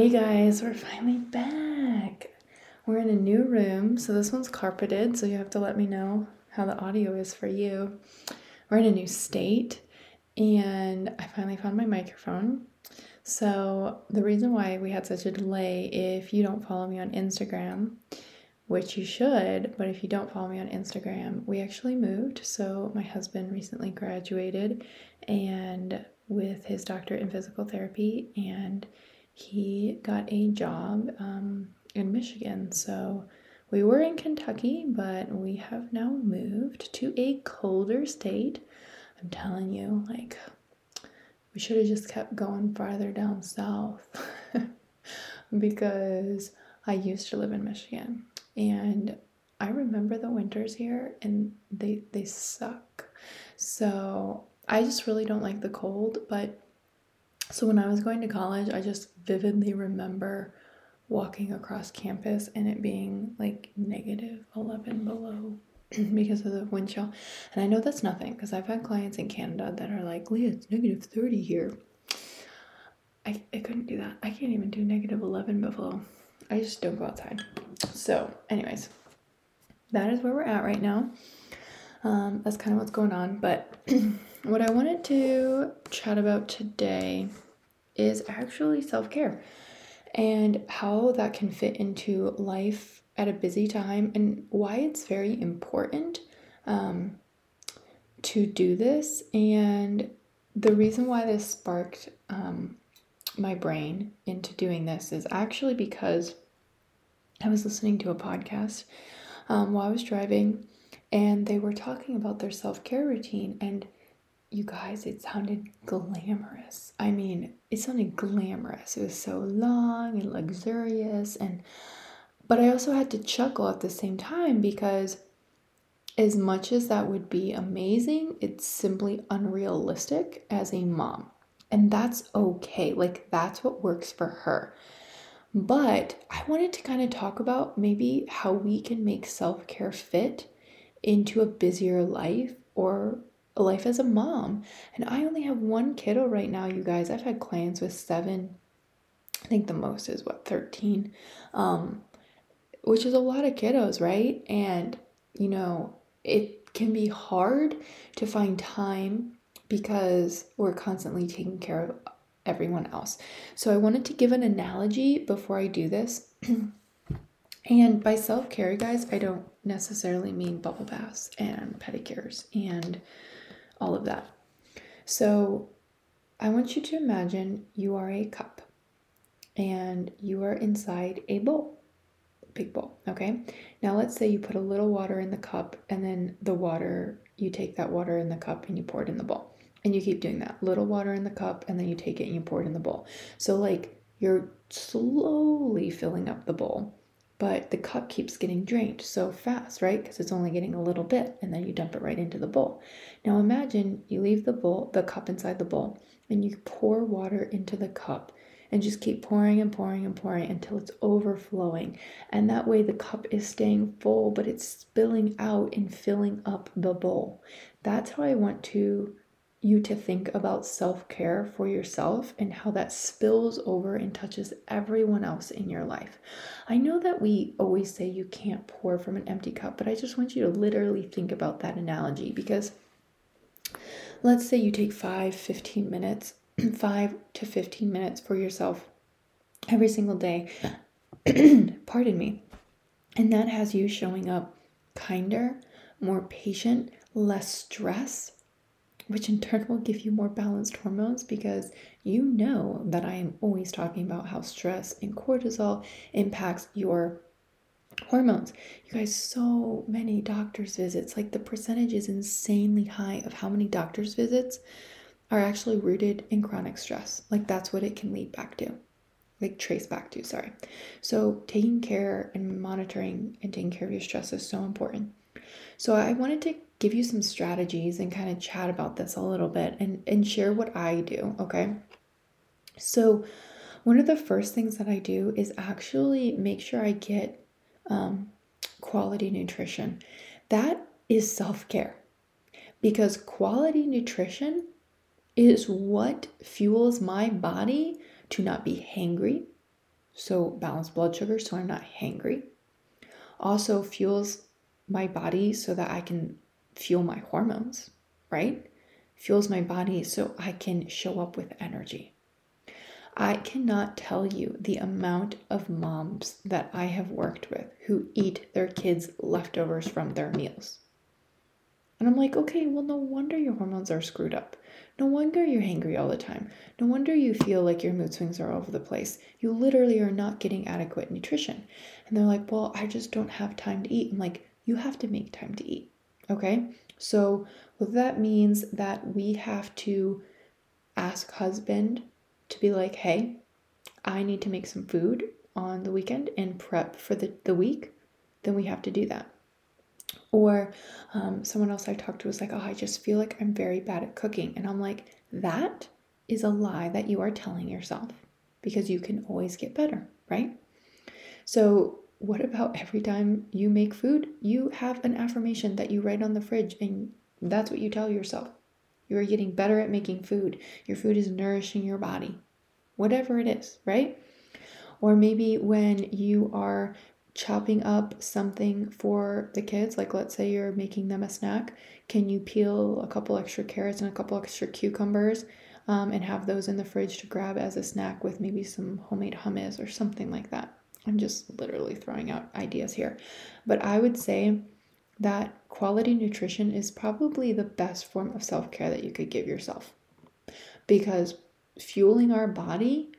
Hey guys, we're finally back. We're in a new room, so this one's carpeted, so you have to let me know how the audio is for you. We're in a new state, and I finally found my microphone. So, the reason why we had such a delay, if you don't follow me on Instagram, which you should, but if you don't follow me on Instagram, we actually moved. So, my husband recently graduated and with his doctorate in physical therapy, and he got a job um, in Michigan. So we were in Kentucky, but we have now moved to a colder state. I'm telling you, like, we should have just kept going farther down south because I used to live in Michigan and I remember the winters here and they they suck. So I just really don't like the cold, but so when I was going to college, I just vividly remember walking across campus and it being like negative 11 below because of the wind chill. And I know that's nothing because I've had clients in Canada that are like, Leah, it's negative 30 here. I, I couldn't do that. I can't even do negative 11 below. I just don't go outside. So, anyways, that is where we're at right now. Um, that's kind of what's going on. But what I wanted to chat about today is actually self care and how that can fit into life at a busy time and why it's very important um, to do this. And the reason why this sparked um, my brain into doing this is actually because I was listening to a podcast um, while I was driving and they were talking about their self care routine. And you guys, it sounded glamorous. I mean, it sounded glamorous. It was so long and luxurious and but I also had to chuckle at the same time because as much as that would be amazing, it's simply unrealistic as a mom. And that's okay. Like that's what works for her. But I wanted to kind of talk about maybe how we can make self-care fit into a busier life or life as a mom. And I only have one kiddo right now, you guys. I've had clients with seven. I think the most is what, 13? Um, which is a lot of kiddos, right? And, you know, it can be hard to find time because we're constantly taking care of everyone else. So I wanted to give an analogy before I do this. and by self care, guys, I don't necessarily mean bubble baths and pedicures and all of that. So I want you to imagine you are a cup and you are inside a bowl, a big bowl, okay? Now let's say you put a little water in the cup and then the water, you take that water in the cup and you pour it in the bowl. And you keep doing that. Little water in the cup and then you take it and you pour it in the bowl. So like you're slowly filling up the bowl but the cup keeps getting drained so fast, right? Because it's only getting a little bit and then you dump it right into the bowl. Now imagine you leave the bowl, the cup inside the bowl, and you pour water into the cup and just keep pouring and pouring and pouring until it's overflowing. And that way the cup is staying full, but it's spilling out and filling up the bowl. That's how I want to you to think about self care for yourself and how that spills over and touches everyone else in your life. I know that we always say you can't pour from an empty cup, but I just want you to literally think about that analogy because let's say you take 5 15 minutes 5 to 15 minutes for yourself every single day pardon me and that has you showing up kinder more patient less stress which in turn will give you more balanced hormones because you know that I am always talking about how stress and cortisol impacts your hormones. You guys, so many doctor's visits, like the percentage is insanely high of how many doctor's visits are actually rooted in chronic stress. Like that's what it can lead back to, like trace back to, sorry. So taking care and monitoring and taking care of your stress is so important. So I wanted to give you some strategies and kind of chat about this a little bit and, and share what I do, okay? So one of the first things that I do is actually make sure I get um, quality nutrition. That is self care because quality nutrition is what fuels my body to not be hangry. So, balanced blood sugar, so I'm not hangry. Also, fuels my body so that I can fuel my hormones, right? Fuels my body so I can show up with energy. I cannot tell you the amount of moms that I have worked with who eat their kids' leftovers from their meals. And I'm like, okay, well, no wonder your hormones are screwed up. No wonder you're hangry all the time. No wonder you feel like your mood swings are all over the place. You literally are not getting adequate nutrition. And they're like, well, I just don't have time to eat. I'm like, you have to make time to eat. Okay? So, what that means that we have to ask husband to be like, hey, I need to make some food on the weekend and prep for the, the week, then we have to do that. Or um, someone else I talked to was like, oh, I just feel like I'm very bad at cooking. And I'm like, that is a lie that you are telling yourself because you can always get better, right? So, what about every time you make food, you have an affirmation that you write on the fridge and that's what you tell yourself? You are getting better at making food. Your food is nourishing your body, whatever it is, right? Or maybe when you are chopping up something for the kids, like let's say you're making them a snack, can you peel a couple extra carrots and a couple extra cucumbers um, and have those in the fridge to grab as a snack with maybe some homemade hummus or something like that? I'm just literally throwing out ideas here. But I would say that quality nutrition is probably the best form of self care that you could give yourself because fueling our body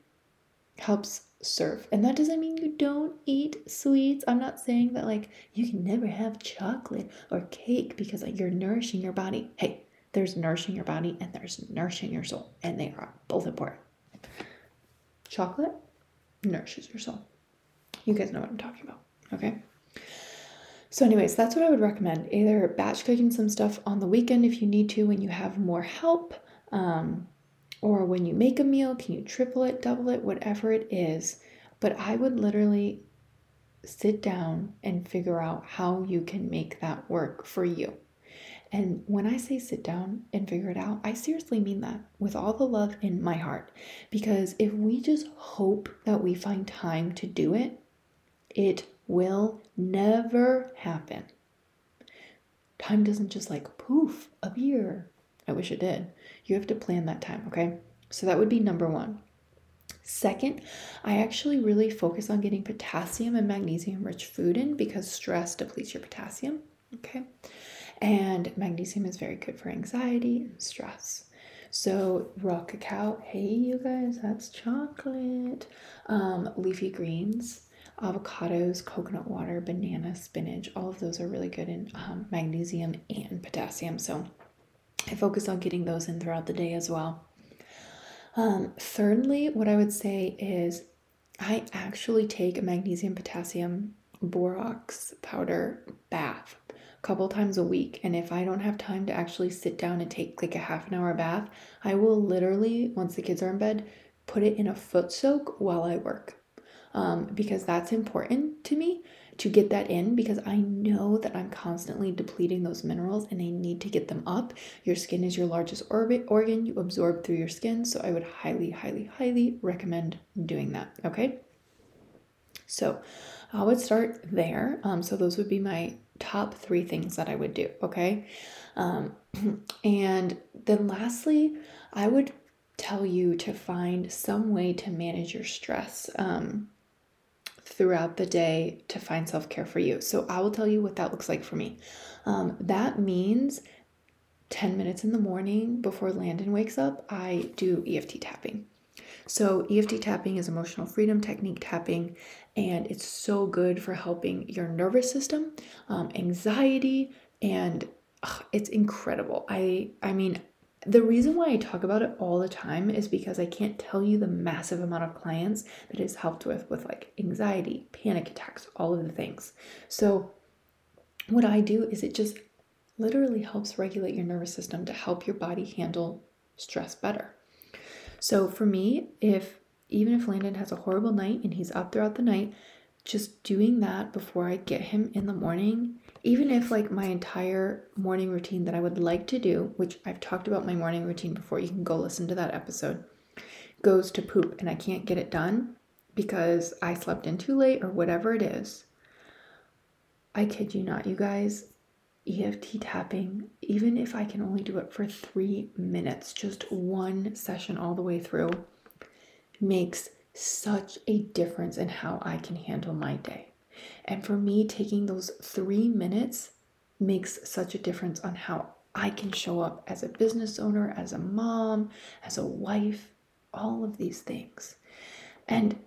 helps serve. And that doesn't mean you don't eat sweets. I'm not saying that like you can never have chocolate or cake because like, you're nourishing your body. Hey, there's nourishing your body and there's nourishing your soul, and they are both important. Chocolate nourishes your soul. You guys know what I'm talking about, okay? So, anyways, that's what I would recommend. Either batch cooking some stuff on the weekend if you need to when you have more help, um, or when you make a meal, can you triple it, double it, whatever it is. But I would literally sit down and figure out how you can make that work for you. And when I say sit down and figure it out, I seriously mean that with all the love in my heart. Because if we just hope that we find time to do it, it will never happen. Time doesn't just like poof appear. I wish it did. You have to plan that time, okay? So that would be number one. Second, I actually really focus on getting potassium and magnesium rich food in because stress depletes your potassium, okay? And magnesium is very good for anxiety and stress. So, raw cacao, hey, you guys, that's chocolate. Um, leafy greens, avocados, coconut water, banana, spinach, all of those are really good in um, magnesium and potassium. So I focus on getting those in throughout the day as well. Um, thirdly, what I would say is I actually take a magnesium potassium borax powder bath a couple times a week. And if I don't have time to actually sit down and take like a half an hour bath, I will literally, once the kids are in bed, put it in a foot soak while I work um, because that's important to me to get that in because I know that I'm constantly depleting those minerals and I need to get them up. Your skin is your largest orbit organ you absorb through your skin, so I would highly, highly, highly recommend doing that. Okay. So I would start there. Um, so those would be my top three things that I would do. Okay. Um, and then lastly, I would tell you to find some way to manage your stress. Um, throughout the day to find self care for you. So I will tell you what that looks like for me. Um, that means 10 minutes in the morning before Landon wakes up, I do EFT tapping. So, EFT tapping is emotional freedom technique tapping, and it's so good for helping your nervous system, um, anxiety, and ugh, it's incredible. I, I mean, the reason why I talk about it all the time is because I can't tell you the massive amount of clients that has helped with with like anxiety, panic attacks, all of the things. So what I do is it just literally helps regulate your nervous system to help your body handle stress better. So for me, if even if Landon has a horrible night and he's up throughout the night, just doing that before I get him in the morning, even if like my entire morning routine that I would like to do, which I've talked about my morning routine before, you can go listen to that episode, goes to poop and I can't get it done because I slept in too late or whatever it is. I kid you not, you guys, EFT tapping, even if I can only do it for three minutes, just one session all the way through, makes such a difference in how I can handle my day. And for me, taking those three minutes makes such a difference on how I can show up as a business owner, as a mom, as a wife, all of these things. And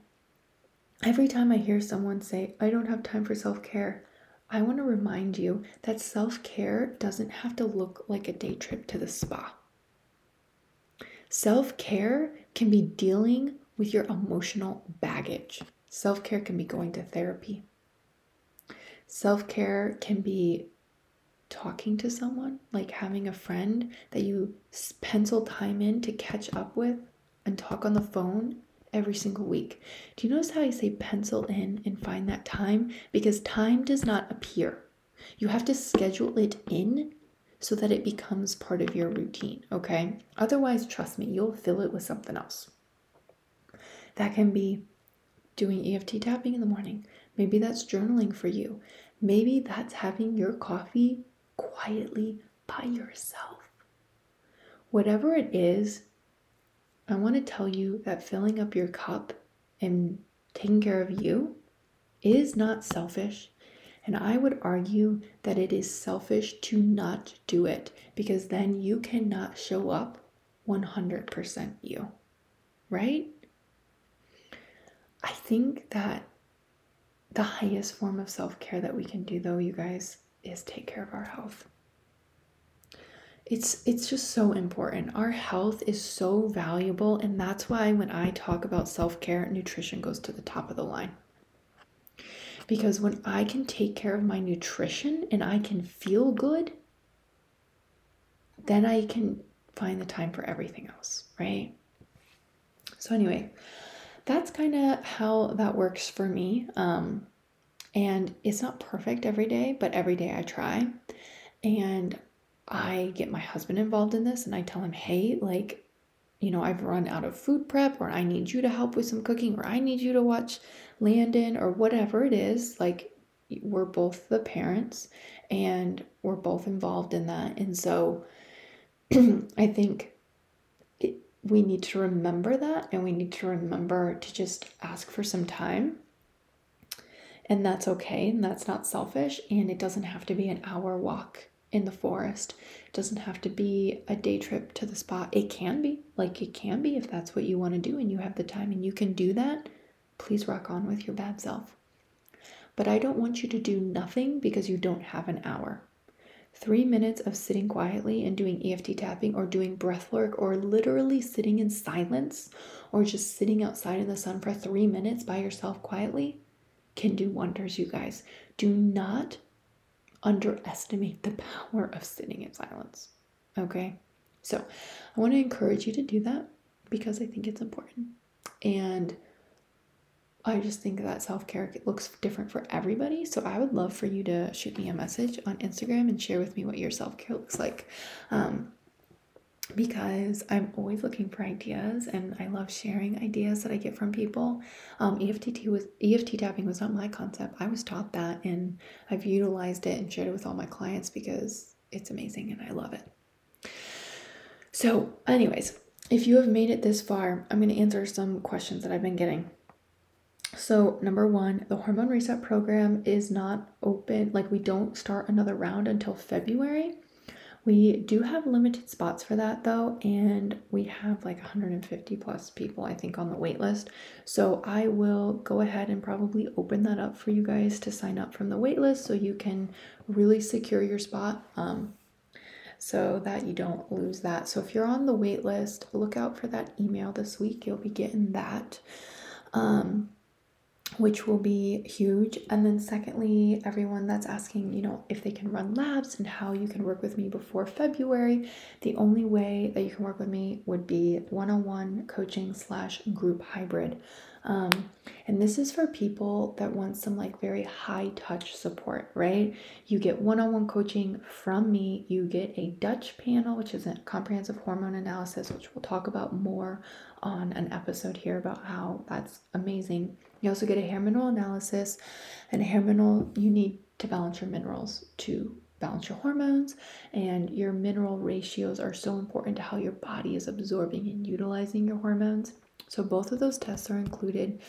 every time I hear someone say, I don't have time for self care, I want to remind you that self care doesn't have to look like a day trip to the spa. Self care can be dealing with your emotional baggage. Self care can be going to therapy. Self care can be talking to someone, like having a friend that you pencil time in to catch up with and talk on the phone every single week. Do you notice how I say pencil in and find that time? Because time does not appear. You have to schedule it in so that it becomes part of your routine, okay? Otherwise, trust me, you'll fill it with something else. That can be doing EFT tapping in the morning. Maybe that's journaling for you. Maybe that's having your coffee quietly by yourself. Whatever it is, I want to tell you that filling up your cup and taking care of you is not selfish. And I would argue that it is selfish to not do it because then you cannot show up 100% you, right? I think that the highest form of self care that we can do, though, you guys, is take care of our health. It's it's just so important. Our health is so valuable, and that's why when I talk about self care, nutrition goes to the top of the line. Because when I can take care of my nutrition and I can feel good, then I can find the time for everything else, right? So, anyway, that's kind of how that works for me. Um, and it's not perfect every day, but every day I try. And I get my husband involved in this and I tell him, hey, like, you know, I've run out of food prep, or I need you to help with some cooking, or I need you to watch Landon, or whatever it is. Like, we're both the parents and we're both involved in that. And so I think we need to remember that and we need to remember to just ask for some time. And that's okay, and that's not selfish, and it doesn't have to be an hour walk in the forest. It doesn't have to be a day trip to the spa. It can be, like it can be if that's what you want to do and you have the time and you can do that. Please rock on with your bad self. But I don't want you to do nothing because you don't have an hour three minutes of sitting quietly and doing EFT tapping or doing breath work or literally sitting in silence or just sitting outside in the sun for three minutes by yourself quietly can do wonders, you guys. Do not underestimate the power of sitting in silence. Okay? So I want to encourage you to do that because I think it's important. And I just think that self care looks different for everybody. So I would love for you to shoot me a message on Instagram and share with me what your self care looks like. Um, because I'm always looking for ideas and I love sharing ideas that I get from people. Um, EFT was EFT tapping was not my concept. I was taught that and I've utilized it and shared it with all my clients because it's amazing and I love it. So, anyways, if you have made it this far, I'm going to answer some questions that I've been getting. So, number one, the hormone reset program is not open, like, we don't start another round until February. We do have limited spots for that though, and we have like 150 plus people, I think, on the wait list. So I will go ahead and probably open that up for you guys to sign up from the wait list so you can really secure your spot. Um, so that you don't lose that. So if you're on the wait list, look out for that email this week. You'll be getting that. Um, which will be huge. And then, secondly, everyone that's asking, you know, if they can run labs and how you can work with me before February, the only way that you can work with me would be one on one coaching slash group hybrid. Um, and this is for people that want some like very high touch support, right? You get one on one coaching from me. You get a Dutch panel, which is a comprehensive hormone analysis, which we'll talk about more on an episode here about how that's amazing. You also get a hair mineral analysis, and hair mineral you need to balance your minerals to balance your hormones, and your mineral ratios are so important to how your body is absorbing and utilizing your hormones. So, both of those tests are included.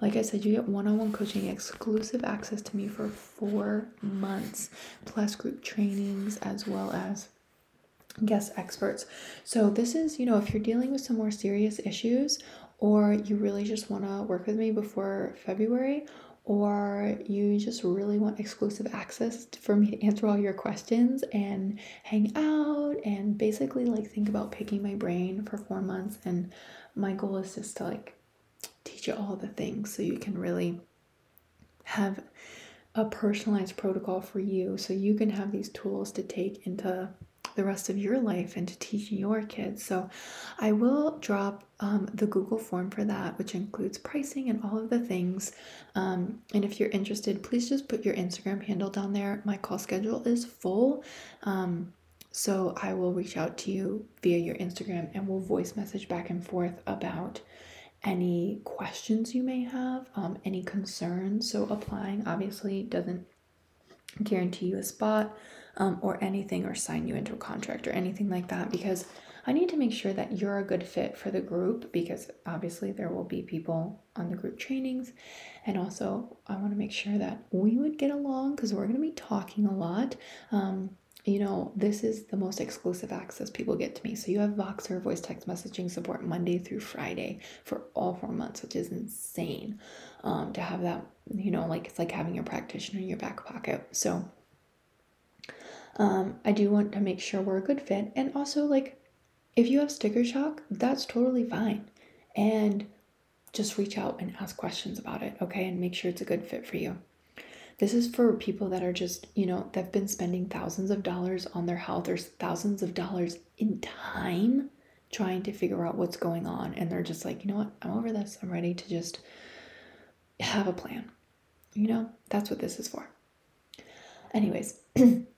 Like I said, you get one on one coaching, exclusive access to me for four months, plus group trainings as well as guest experts. So, this is, you know, if you're dealing with some more serious issues or you really just want to work with me before February, or you just really want exclusive access for me to answer all your questions and hang out and basically like think about picking my brain for four months. And my goal is just to like teach you all the things so you can really have a personalized protocol for you so you can have these tools to take into the rest of your life and to teach your kids. So I will drop um, the Google form for that, which includes pricing and all of the things. Um, and if you're interested, please just put your Instagram handle down there. My call schedule is full. Um, so I will reach out to you via your Instagram and we'll voice message back and forth about any questions you may have, um, any concerns. So applying obviously doesn't guarantee you a spot um, or anything or sign you into a contract or anything like that because I need to make sure that you're a good fit for the group because obviously there will be people on the group trainings. And also, I want to make sure that we would get along because we're going to be talking a lot. Um, you know, this is the most exclusive access people get to me. So you have Voxer voice text messaging support Monday through Friday for all four months, which is insane um, to have that, you know, like it's like having your practitioner in your back pocket. So um, I do want to make sure we're a good fit. And also, like, if you have sticker shock, that's totally fine. And just reach out and ask questions about it, okay? And make sure it's a good fit for you. This is for people that are just, you know, they've been spending thousands of dollars on their health or thousands of dollars in time trying to figure out what's going on. And they're just like, you know what? I'm over this. I'm ready to just have a plan. You know, that's what this is for. Anyways,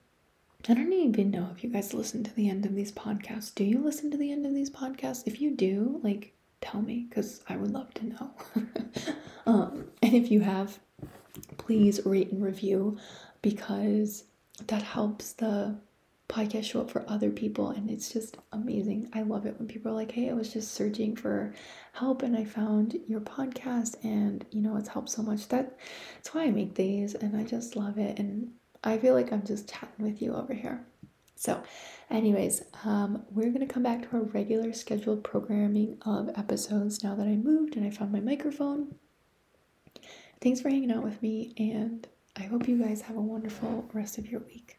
I don't even know if you guys listen to the end of these podcasts. Do you listen to the end of these podcasts? If you do, like, tell me because I would love to know. um, and if you have, please rate and review because that helps the podcast show up for other people and it's just amazing. I love it when people are like, "Hey, I was just searching for help and I found your podcast and, you know, it's helped so much." That that's why I make these and I just love it and I feel like I'm just chatting with you over here. So, anyways, um, we're going to come back to our regular scheduled programming of episodes now that I moved and I found my microphone. Thanks for hanging out with me, and I hope you guys have a wonderful rest of your week.